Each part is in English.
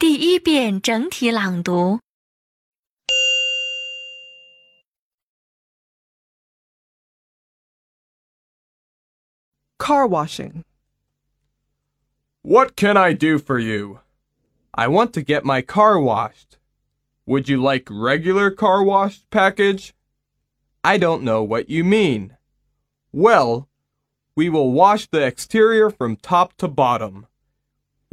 第一遍整体朗读。 Car washing. What can I do for you? I want to get my car washed. Would you like regular car wash package? I don't know what you mean. Well, we will wash the exterior from top to bottom.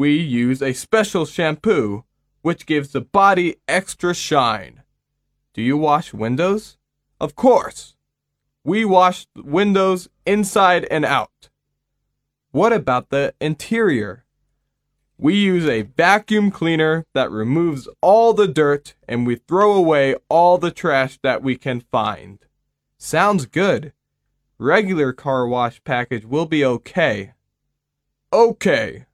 We use a special shampoo which gives the body extra shine. Do you wash windows? Of course. We wash windows inside and out. What about the interior? We use a vacuum cleaner that removes all the dirt and we throw away all the trash that we can find. Sounds good. Regular car wash package will be okay. Okay,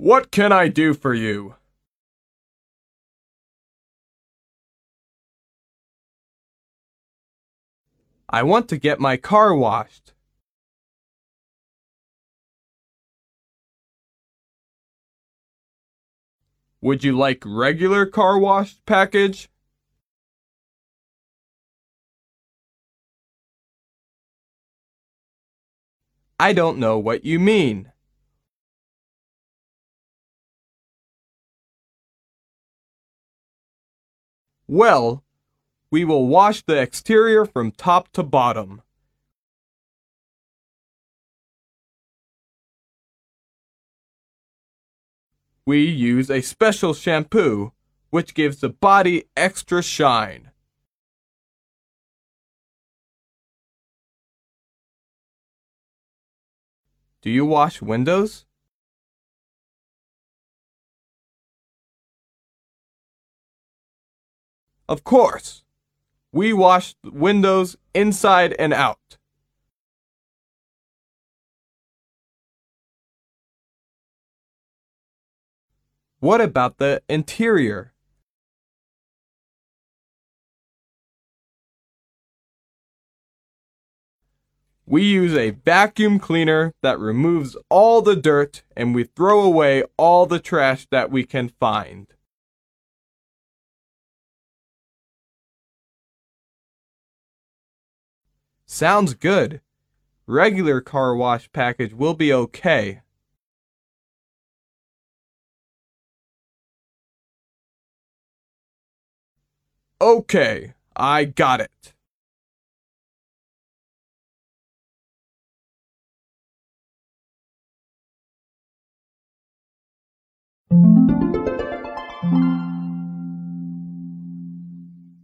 What can I do for you? I want to get my car washed. Would you like regular car wash package? I don't know what you mean. Well, we will wash the exterior from top to bottom. We use a special shampoo which gives the body extra shine. Do you wash windows? Of course. We wash windows inside and out. What about the interior? We use a vacuum cleaner that removes all the dirt and we throw away all the trash that we can find. Sounds good. Regular car wash package will be okay. Okay, I got it.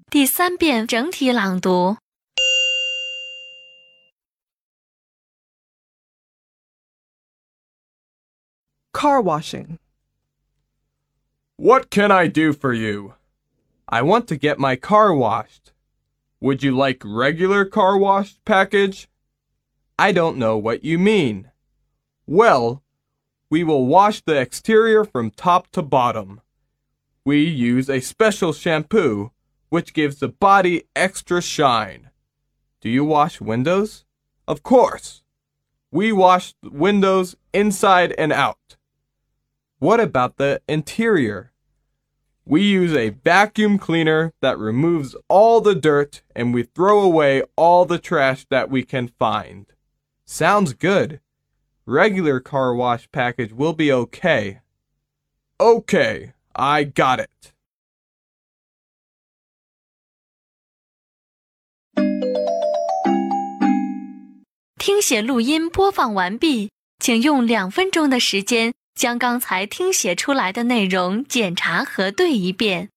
第三遍整体朗读。 Car washing. What can I do for you? I want to get my car washed. Would you like regular car wash package? I don't know what you mean. Well, we will wash the exterior from top to bottom. We use a special shampoo which gives the body extra shine. Do you wash windows? Of course. We wash windows inside and out. What about the interior? We use a vacuum cleaner that removes all the dirt and we throw away all the trash that we can find. Sounds good. Regular car wash package will be okay. Okay, I got it. 将刚才听写出来的内容检查核对一遍。